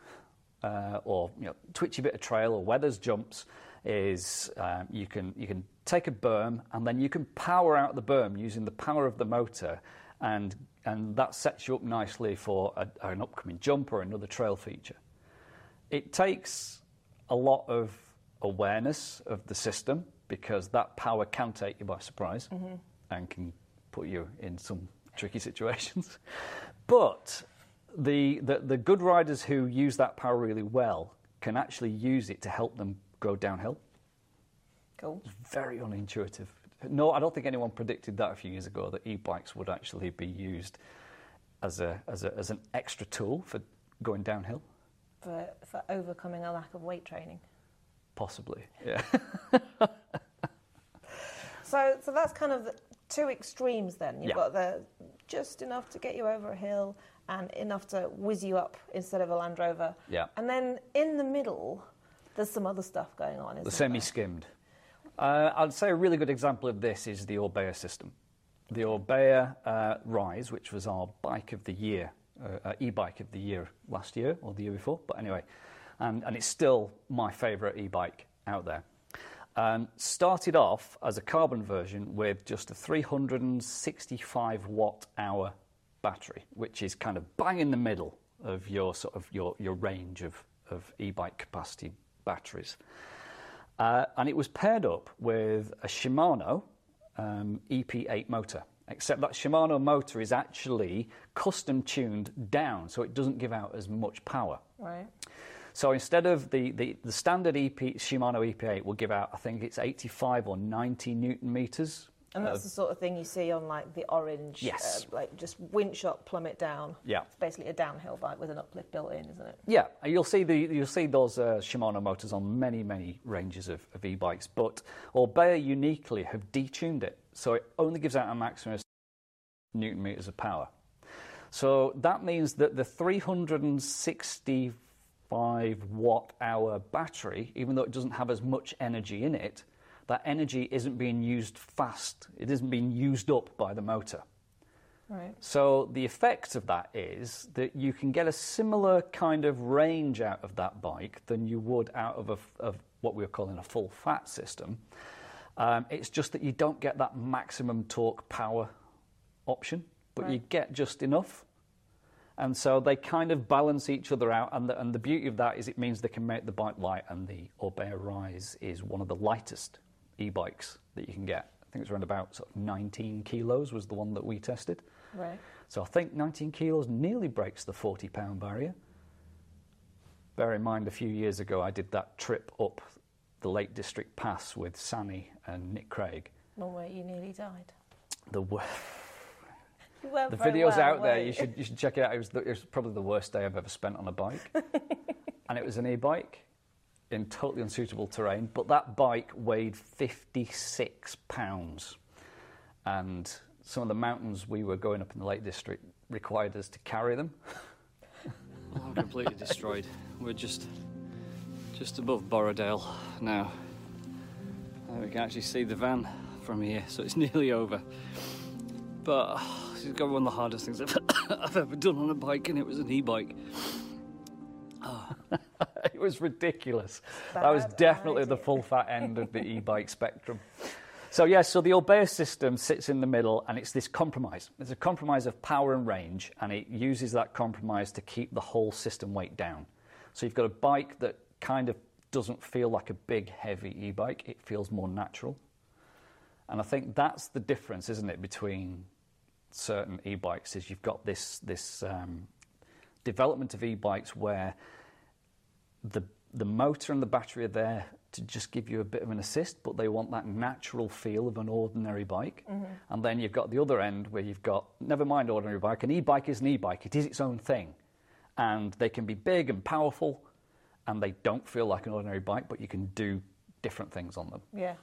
uh, or you know, twitchy bit of trail or weathers jumps, is um, you can you can take a berm and then you can power out the berm using the power of the motor, and and that sets you up nicely for a, an upcoming jump or another trail feature. It takes a lot of awareness of the system because that power can take you by surprise mm-hmm. and can put you in some tricky situations. (laughs) But the, the, the good riders who use that power really well can actually use it to help them go downhill. Cool. Very unintuitive. No, I don't think anyone predicted that a few years ago that e-bikes would actually be used as, a, as, a, as an extra tool for going downhill. For, for overcoming a lack of weight training. Possibly, yeah. (laughs) So, so that's kind of the two extremes. Then you've Yeah. got the just enough to get you over a hill and enough to whiz you up instead of a Land Rover. Yeah. And then in the middle, there's some other stuff going on. Isn't the semi-skimmed. Uh, I'd say a really good example of this is the Orbea system. The Orbea uh, Rise, which was our bike of the year, uh, uh, e-bike of the year last year or the year before, but anyway, and, and it's still my favourite e-bike out there. Um, started off as a carbon version with just a 365 watt hour battery, which is kind of bang in the middle of your sort of your, your range of, of e-bike capacity batteries. Uh, and it was paired up with a Shimano um, EP8 motor. Except that Shimano motor is actually custom tuned down, so it doesn't give out as much power. Right. So instead of the, the, the standard EP, Shimano EP8 will give out, I think it's 85 or 90 newton meters. And that's the sort of thing you see on like the orange, Yes. uh, like just winch up, plummet down. Yeah. It's basically a downhill bike with an uplift built in, isn't it? Yeah, you'll see the you'll see those uh, Shimano motors on many many ranges of, of e-bikes, but Orbea uniquely have detuned it, so it only gives out a maximum of newton meters of power. So that means that the 365 watt hour battery, even though it doesn't have as much energy in it, that energy isn't being used fast. It isn't being used up by the motor. Right. So the effect of that is that you can get a similar kind of range out of that bike than you would out of, a, of what we were calling a full fat system. Um, it's just that you don't get that maximum torque power option, but you get just enough. And so they kind of balance each other out. And the, and the beauty of that is it means they can make the bike light. And the Orbea Rise is one of the lightest e bikes that you can get. I think it's around about sort of 19 kilos was the one that we tested. Right. So I think 19 kilos nearly breaks the 40 pound barrier. Bear in mind, a few years ago, I did that trip up the Lake District Pass with Sammy and Nick Craig. One where you nearly died. The, wor- (laughs) You the video's well, out there. were You should, you should check it out. It was, the, it was probably the worst day I've ever spent on a bike. (laughs) and it was an e bike in totally unsuitable terrain. But that bike weighed 56 pounds. And some of the mountains we were going up in the Lake District required us to carry them. I'm completely destroyed. We're just just above Borrowdale now. Uh, we can actually see the van from here, so it's (laughs) nearly over. But uh, it's got one of the hardest things I've, (coughs) I've ever done on a bike, and it was an e-bike. (laughs) it was ridiculous. that was Bad definitely the full fat end of the e-bike spectrum. So yes, so the Orbea system sits in the middle, and it's this compromise. It's a compromise of power and range, and it uses that compromise to keep the whole system weight down. So you've got a bike that kind of doesn't feel like a big, heavy e-bike. It feels more natural, and I think that's the difference, isn't it, between certain e-bikes? Is you've got this this um, development of e-bikes where the the motor and the battery are there to just give you a bit of an assist, but they want that natural feel of an ordinary bike. And then you've got the other end where you've got never mind ordinary bike. An e-bike is an e-bike; it is its own thing, and they can be big and powerful, and they don't feel like an ordinary bike, but you can do different things on them. Yeah.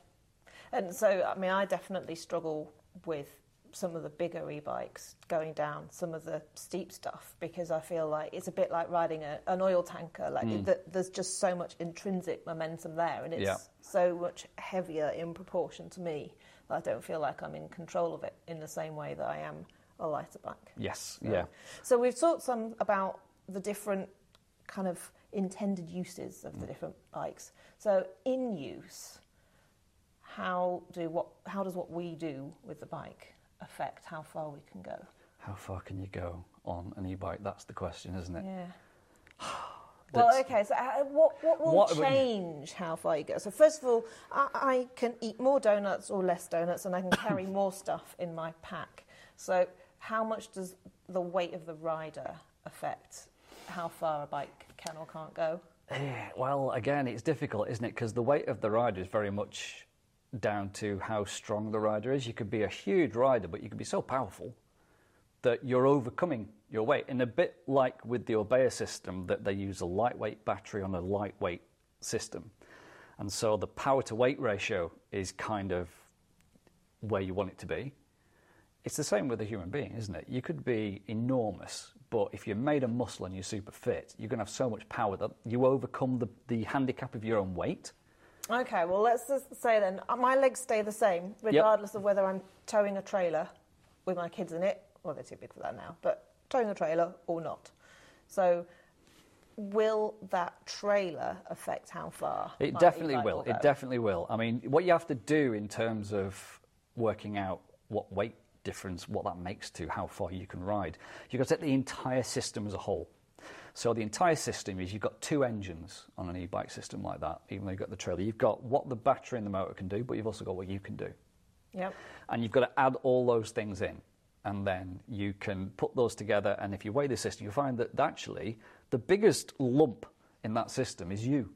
And so, I mean, I definitely struggle with some of the bigger e-bikes going down some of the steep stuff because I feel like it's a bit like riding a, an oil tanker. Like mm. th- there's just so much intrinsic momentum there, and it's Yeah. so much heavier in proportion to me that I don't feel like I'm in control of it in the same way that I am a lighter bike. Yes, yeah. So we've talked some about the different kind of intended uses of Mm. the different bikes. So in use, how do what how does what we do with the bike affect how far we can go? How far can you go on an e-bike? That's the question, isn't it? Yeah. (sighs) Well, okay. So, uh, what what will What change how far you go? So, first of all, I, I can eat more donuts or less donuts, and I can (coughs) carry more stuff in my pack. So, how much does the weight of the rider affect how far a bike can can't go? Eh, Well, again, it's difficult, isn't it? Because the weight of the rider is very much down to how strong the rider is. You could be a huge rider, but you could be so powerful that you're overcoming your weight. And a bit like with the Orbea system, that they use a lightweight battery on a lightweight system. And so the power to weight ratio is kind of where you want it to be. It's the same with a human being, isn't it? You could be enormous, but if you're made of muscle and you're super fit, you're going to have so much power that you overcome the, the handicap of your own weight. Okay, well, let's just say then uh, my legs stay the same regardless of whether I'm towing a trailer with my kids in it. Well, they're too big for that now, but towing a trailer or not. So, will that trailer affect how far? It definitely will. It definitely will. I mean, what you have to do in terms of working out what weight difference, what that makes to how far you can ride, you've got to take the entire system as a whole. So the entire system is you've got two engines on an e-bike system like that, even though you've got the trailer. You've got what the battery and the motor can do, but you've also got what you can do. Yep. And you've got to add all those things in. And then you can put those together. And if you weigh the system, you find that actually the biggest lump in that system is you,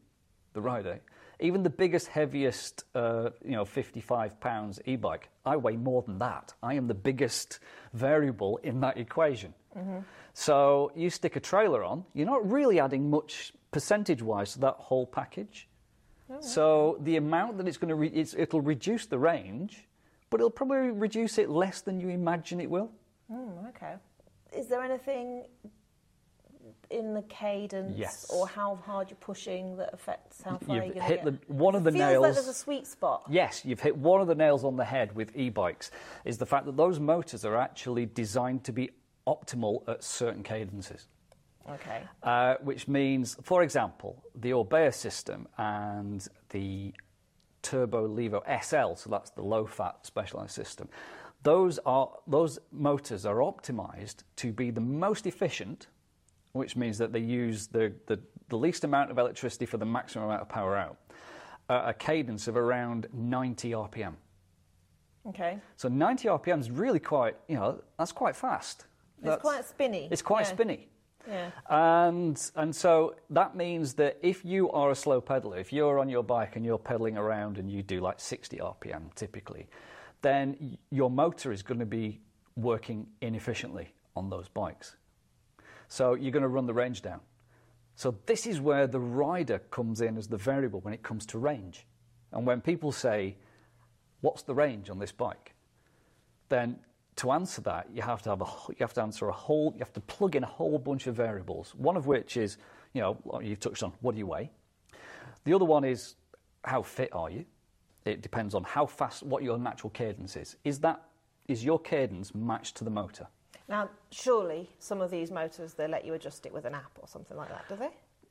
the rider. Even the biggest, heaviest, uh, you know, 55 pounds e bike, I weigh more than that. I am the biggest variable in that equation. So you stick a trailer on, you're not really adding much percentage wise to that whole package. So the amount that it's going to re- it's, it'll reduce the range, but it'll probably reduce it less than you imagine it will. Mm, okay. Is there anything in the cadence Yes. or how hard you're pushing that affects how far You've you're hit the- get? one of the Feels like nails- there's a sweet spot. Yes, you've hit one of the nails on the head with e-bikes. Is the fact that those motors are actually designed to be optimal at certain cadences. Okay. Uh, which means, for example, the Orbea system and the Turbo Levo SL, so that's the low-fat specialized system. Those are those motors are optimized to be the most efficient, which means that they use the, the, the least amount of electricity for the maximum amount of power out, at a cadence of around 90 RPM. Okay. So 90 RPM is really quite, you know, that's quite fast. It's quite spinny. It's quite Yeah. spinny. Yeah. And and so that means that if you are a slow pedaler, if you're on your bike and you're pedaling around and you do like 60 RPM typically, then your motor is going to be working inefficiently on those bikes. So you're going to run the range down. So this is where the rider comes in as the variable when it comes to range. And when people say, "What's the range on this bike?" then to answer that, you have to have a you have to answer a whole you have to plug in a whole bunch of variables. One of which is, you know, you've touched on, what do you weigh? The other one is how fit are you? It depends on how fast what your natural cadence is. Is that is your cadence matched to the motor? Now, surely some of these motors they let you adjust it with an app or something like that, do they?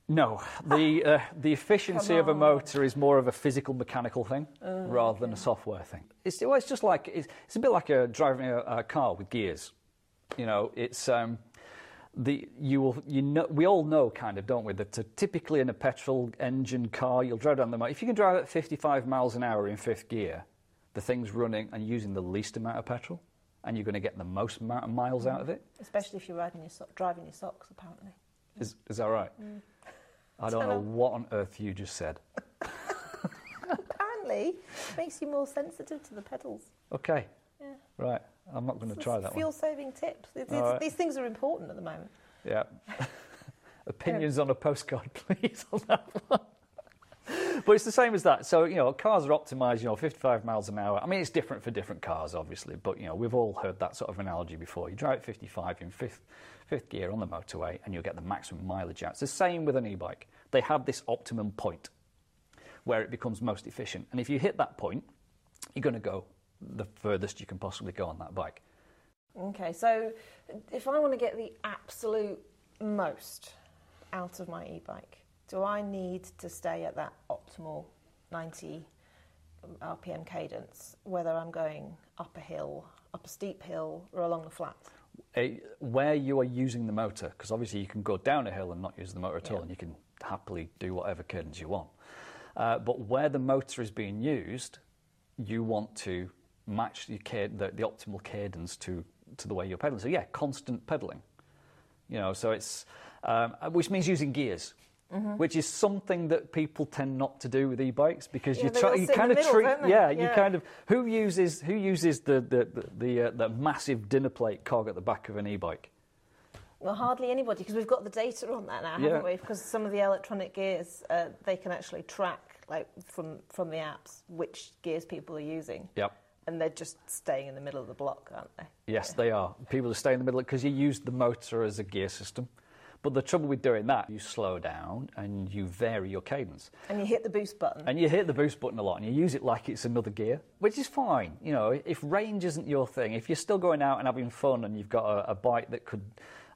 No, the uh, the efficiency of a motor is more of a physical mechanical thing rather than a software thing. It's well, it's just like it's, it's a bit like a driving a, a car with gears. You know, it's um, the you will you know we all know kind of don't we that uh, typically in a petrol engine car you'll drive down the motor if you can drive at 55 miles an hour in fifth gear, the thing's running and using the least amount of petrol, and you're going to get the most amount of miles out of it. Mm. Especially if you're riding your so- driving your socks, apparently. Is is that right? Mm. I don't know what on earth you just said. (laughs) Apparently, makes you more sensitive to the pedals. Okay. Yeah. Right. I'm not going to try that Fuel saving tips. These, All right. these things are important at the moment. Yeah. (laughs) (laughs) Opinions on a postcard, please, on that one. But it's the same as that. So, you know, cars are optimized, you know, 55 miles an hour. I mean, it's different for different cars, obviously, but, you know, we've all heard that sort of analogy before. You drive at 55 in fifth, fifth gear on the motorway and you'll get the maximum mileage out. It's the same with an e bike. They have this optimum point where it becomes most efficient. And if you hit that point, you're going to go the furthest you can possibly go on that bike. Okay, so if I want to get the absolute most out of my e-bike, do I need to stay at that optimal 90 RPM cadence, whether I'm going up a hill, up a steep hill, or along the flat? a, where you are using the motor, because obviously you can go down a hill and not use the motor at all, and you can happily do whatever cadence you want. Uh, but where the motor is being used, you want to match the, cad- the, the optimal cadence to, to the way you're pedaling. So yeah, constant pedaling. You know, so it's um, which means using gears. Which is something that people tend not to do with e-bikes because Yeah, you try, you kind of middle, treat, don't yeah, you kind of who uses who uses the the the, the, uh, the massive dinner plate cog at the back of an e-bike. Well, hardly anybody, because we've got the data on that now, Yeah. haven't we? Because some of the electronic gears, uh, they can actually track, like from from the apps, which gears people are using. Yep. And they're just staying in the middle of the block, aren't they? Yes, they are. People stay in the middle because you use the motor as a gear system. But the trouble with doing that, you slow down and you vary your cadence. And you hit the boost button. And you hit the boost button a lot and you use it like it's another gear, which is fine. You know, if range isn't your thing, if you're still going out and having fun and you've got a, a bike that could,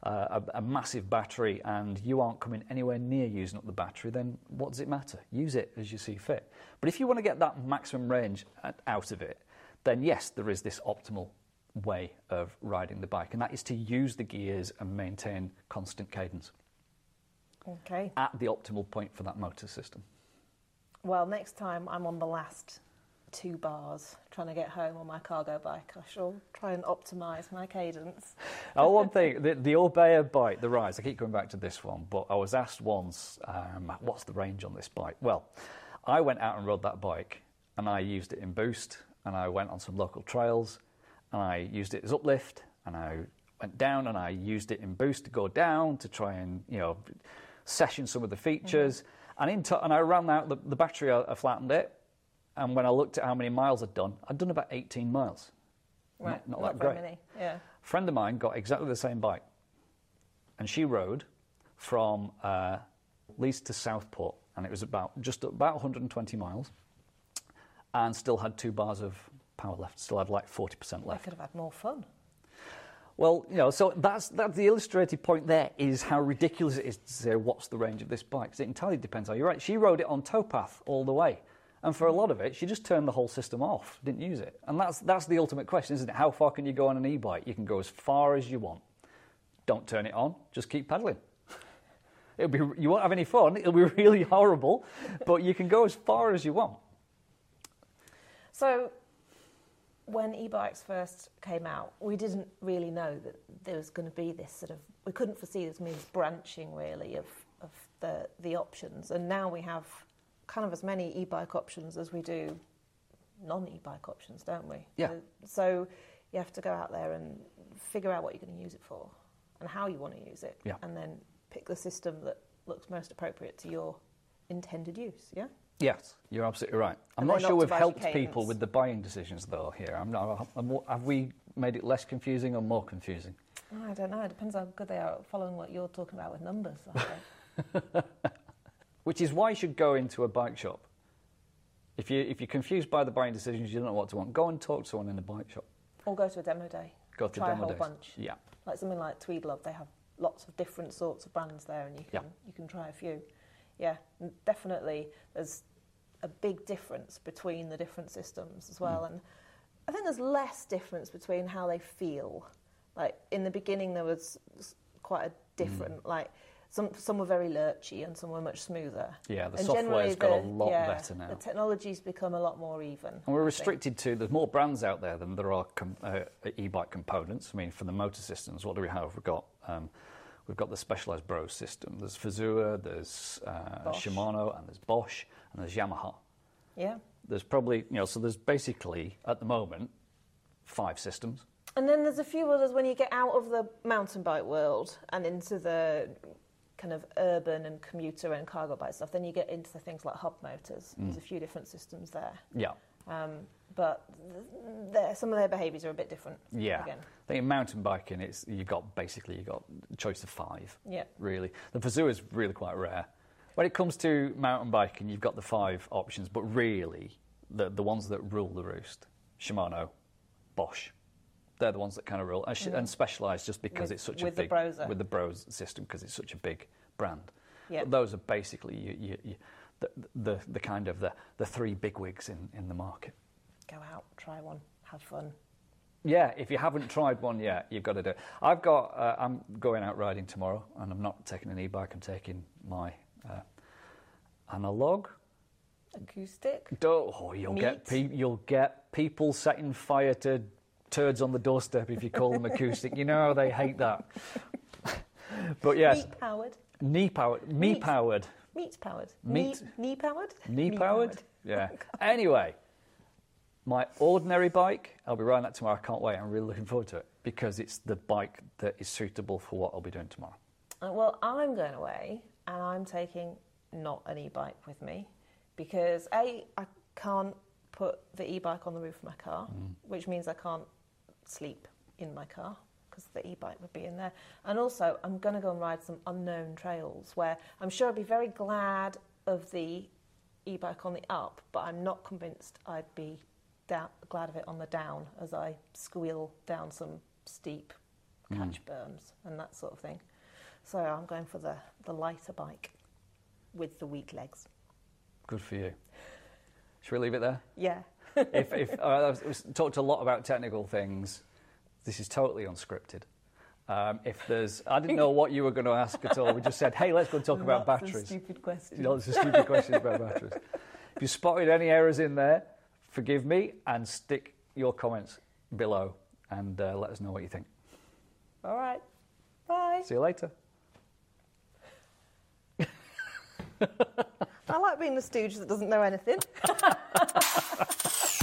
uh, a, a massive battery and you aren't coming anywhere near using up the battery, then what does it matter? Use it as you see fit. But if you want to get that maximum range out of it, then yes, there is this optimal way of riding the bike, and that is to use the gears and maintain constant cadence Okay. at the optimal point for that motor system. Well, next time I'm on the last two bars trying to get home on my cargo bike, I shall try and optimise my cadence. (laughs) Oh, one thing, the, the Orbea bike, the Rise, I keep going back to this one, but I was asked once, um, what's the range on this bike? Well, I went out and rode that bike and I used it in boost and I went on some local trails and I used it as uplift and I went down and I used it in boost to go down to try and, you know, session some of the features. And, in t- and I ran out the, the battery, I, I flattened it. And when I looked at how many miles I'd done, I'd done about 18 miles. Right, not that great. many. Yeah. A friend of mine got exactly the same bike, and she rode from uh, Leeds to Southport, and it was about just about 120 miles, and still had two bars of power left. Still had like 40% left. I could have had more fun. Well, you know, so that's that's the illustrated point. There is how ridiculous it is to say what's the range of this bike. 'Cause it entirely depends how you ride. She rode it on towpath all the way, and for a lot of it, she just turned the whole system off, didn't use it. And that's that's the ultimate question, isn't it? How far can you go on an e-bike? You can go as far as you want. Don't turn it on. Just keep pedaling. (laughs) It'll be you won't have any fun. It'll be (laughs) really horrible, but you can go as far as you want. So, when e-bikes first came out, we didn't really know that there was going to be this sort of. We couldn't foresee this means branching really of of the the options, and now we have kind of as many e-bike options as we do non-e-bike options, don't we? Yeah. So, so you have to go out there and figure out what you're going to use it for, and how you want to use it, Yeah. and then pick the system that looks most appropriate to your intended use. Yeah. Yes, you're absolutely right. I'm not sure we've helped people with the buying decisions though. Here, I'm not, I'm, have we made it less confusing or more confusing? I don't know. It depends how good they are at following what you're talking about with numbers. (laughs) Which is why you should go into a bike shop. If you if you're confused by the buying decisions, you don't know what to want. Go and talk to someone in a bike shop. or go to a demo day. Go to Try demo a whole days. bunch. Yeah. Like something like Tweedlove, they have lots of different sorts of brands there, and you can Yeah. you can try a few. Yeah, definitely. There's a big difference between the different systems as Mm. well, and I think there's less difference between how they feel. Like in the beginning, there was quite a different Mm. like. Some, some were very lurchy and some were much smoother. Yeah, the And software's got a the- lot yeah, better now. The technology's become a lot more even. And we're restricted to, there's more brands out there than there are com- uh, e-bike components. I mean, for the motor systems, what do we have? We've got, um, we've got the Specialized Brose system. There's Fazua, there's uh, Shimano, and there's Bosch, and there's Yamaha. Yeah. There's probably, you know, so there's basically, at the moment, five systems. And then there's a few others when you get out of the mountain bike world and into the kind of urban and commuter and cargo bike stuff. Then you get into the things like hub motors. There's a few different systems there. Yeah. Um, but some of their behaviours are a bit different. Yeah. Again. I think in mountain biking, it's you've got basically you've got a choice of five. Yeah. Really, the Fazoo is really quite rare. When it comes to mountain biking, you've got the five options, but really, the the ones that rule the roost: Shimano, Bosch. They're the ones that kind of rule, and, sh- and Specialized just because Mm. With- it's such with a the big Broser. with the Brose system because it's such a big brand. Yeah. But those are basically you, you, you, the, the the kind of the, the three big wigs in, in the market. Go out, try one, have fun. Yeah, if you haven't tried one yet, you've got to do it. I've got. Uh, I'm going out riding tomorrow, and I'm not taking an e-bike. I'm taking my uh, analog. Acoustic. Oh, you'll get pe- you'll get people setting fire to turds on the doorstep if you call them acoustic. You know how they hate that. (laughs) but yes, Meat powered. knee powered, me Meat. powered, Meat powered. Meat. Knee, knee powered? knee powered. Yeah. (laughs) Anyway, my ordinary bike, I'll be riding that tomorrow. I can't wait. I'm really looking forward to it because it's the bike that is suitable for what I'll be doing tomorrow. Uh, Well, I'm going away and I'm taking not an e-bike with me because A, I can't put the e-bike on the roof of my car, mm. which means I can't sleep in my car because the e-bike would be in there. And also, I'm going to go and ride some unknown trails where I'm sure I'd be very glad of the e-bike on the up, but I'm not convinced I'd be down, glad of it on the down as I squeal down some steep mm. catch berms and that sort of thing. So I'm going for the, the lighter bike with the weak legs. Good for you. Should we leave it there? Yeah. (laughs) if if (laughs) uh, I've talked a lot about technical things, this is totally unscripted. Um, if there's, I didn't know what you were going to ask at all. We just said, hey, let's go and talk about Lots of batteries. stupid questions. Lots of stupid questions about batteries. If you spotted any errors in there, forgive me and stick your comments below and uh, let us know what you think. All right. Bye. See you later. (laughs) I like being the stooge that doesn't know anything. (laughs)